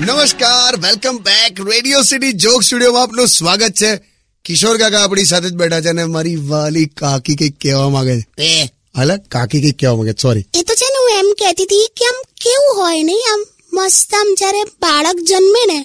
નમસ્કાર welcome back radio city joke સ્ટુડિયોમાં આપનું સ્વાગત છે. કિશોર કાકા આપણી સાથે જ બેઠા છે અને મારી વાલી કાકી કંઈક કહેવા માંગે છે. એ? હાલ કાકી કંઈક કહેવા માંગે સોરી એ તો છે ને હું એમ કહેતી હતી કે આમ કેવું હોય નહીં આમ મસ્ત આમ જ્યારે બાળક જન્મે ને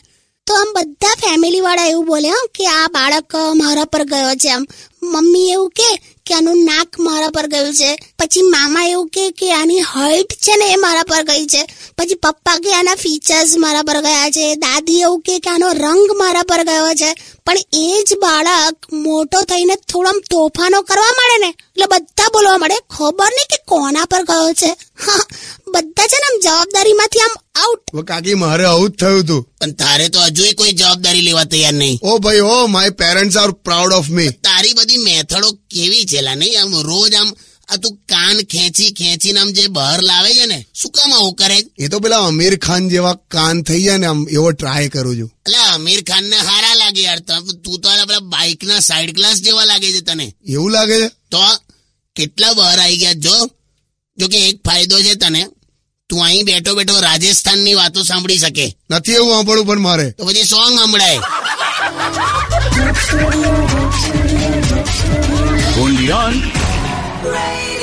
તો આમ બધા ફેમિલી વાળા એવું બોલે કે આ બાળક મારા પર ગયો છે આમ મમ્મી એવું કે કે આનું નાક મારા પર ગયું છે. પછી મામા એવું કે કે આની હાઈટ છે ને એ મારા પર ગઈ છે. પછી પપ્પા કે આના ફીચર્સ મારા પર ગયા છે. દાદી એવું કે કે આનો રંગ મારા પર ગયો છે. પણ એ જ બાળક મોટો થઈને થોડો તોફાનો કરવા માંડે ને એટલે બધા બોલવા માંડે ખબર નહીં કે કોના પર ગયો છે? હા, બધા છે ને આમ જવાબદારીમાંથી આમ આઉટ કાકી મારે આવું જ થયું હતું. પણ તારે તો હજુય કોઈ જવાબદારી લેવા તૈયાર નહીં. ઓ ભાઈ ઓ my parents are proud of me તારી બધી મેથડો કેવી છે? નહીં આમ રોજ આમ આ તું કાન ખેંચી ખેંચીને આમ જે બહાર લાવે છે ને શું કામ આવું કરે? એ તો પેલા અમીર ખાન જેવા કાન થઈ જાય ને આમ એવો ટ્રાય કરું છું. એટલે અમીર ખાન ને હારા લાગે યાર તું તો આપડા બાઇક ના સાઈડ ક્લાસ જેવા લાગે છે તને. એવું લાગે છે? તો કેટલા બહાર આવી ગયા? જો જો કે એક ફાયદો છે તને તું અહીં બેઠો બેઠો રાજસ્થાનની વાતો સાંભળી શકે. નથી એવું સાંભળવું પણ મારે. તો પછી સોંગ સંભળાય. on.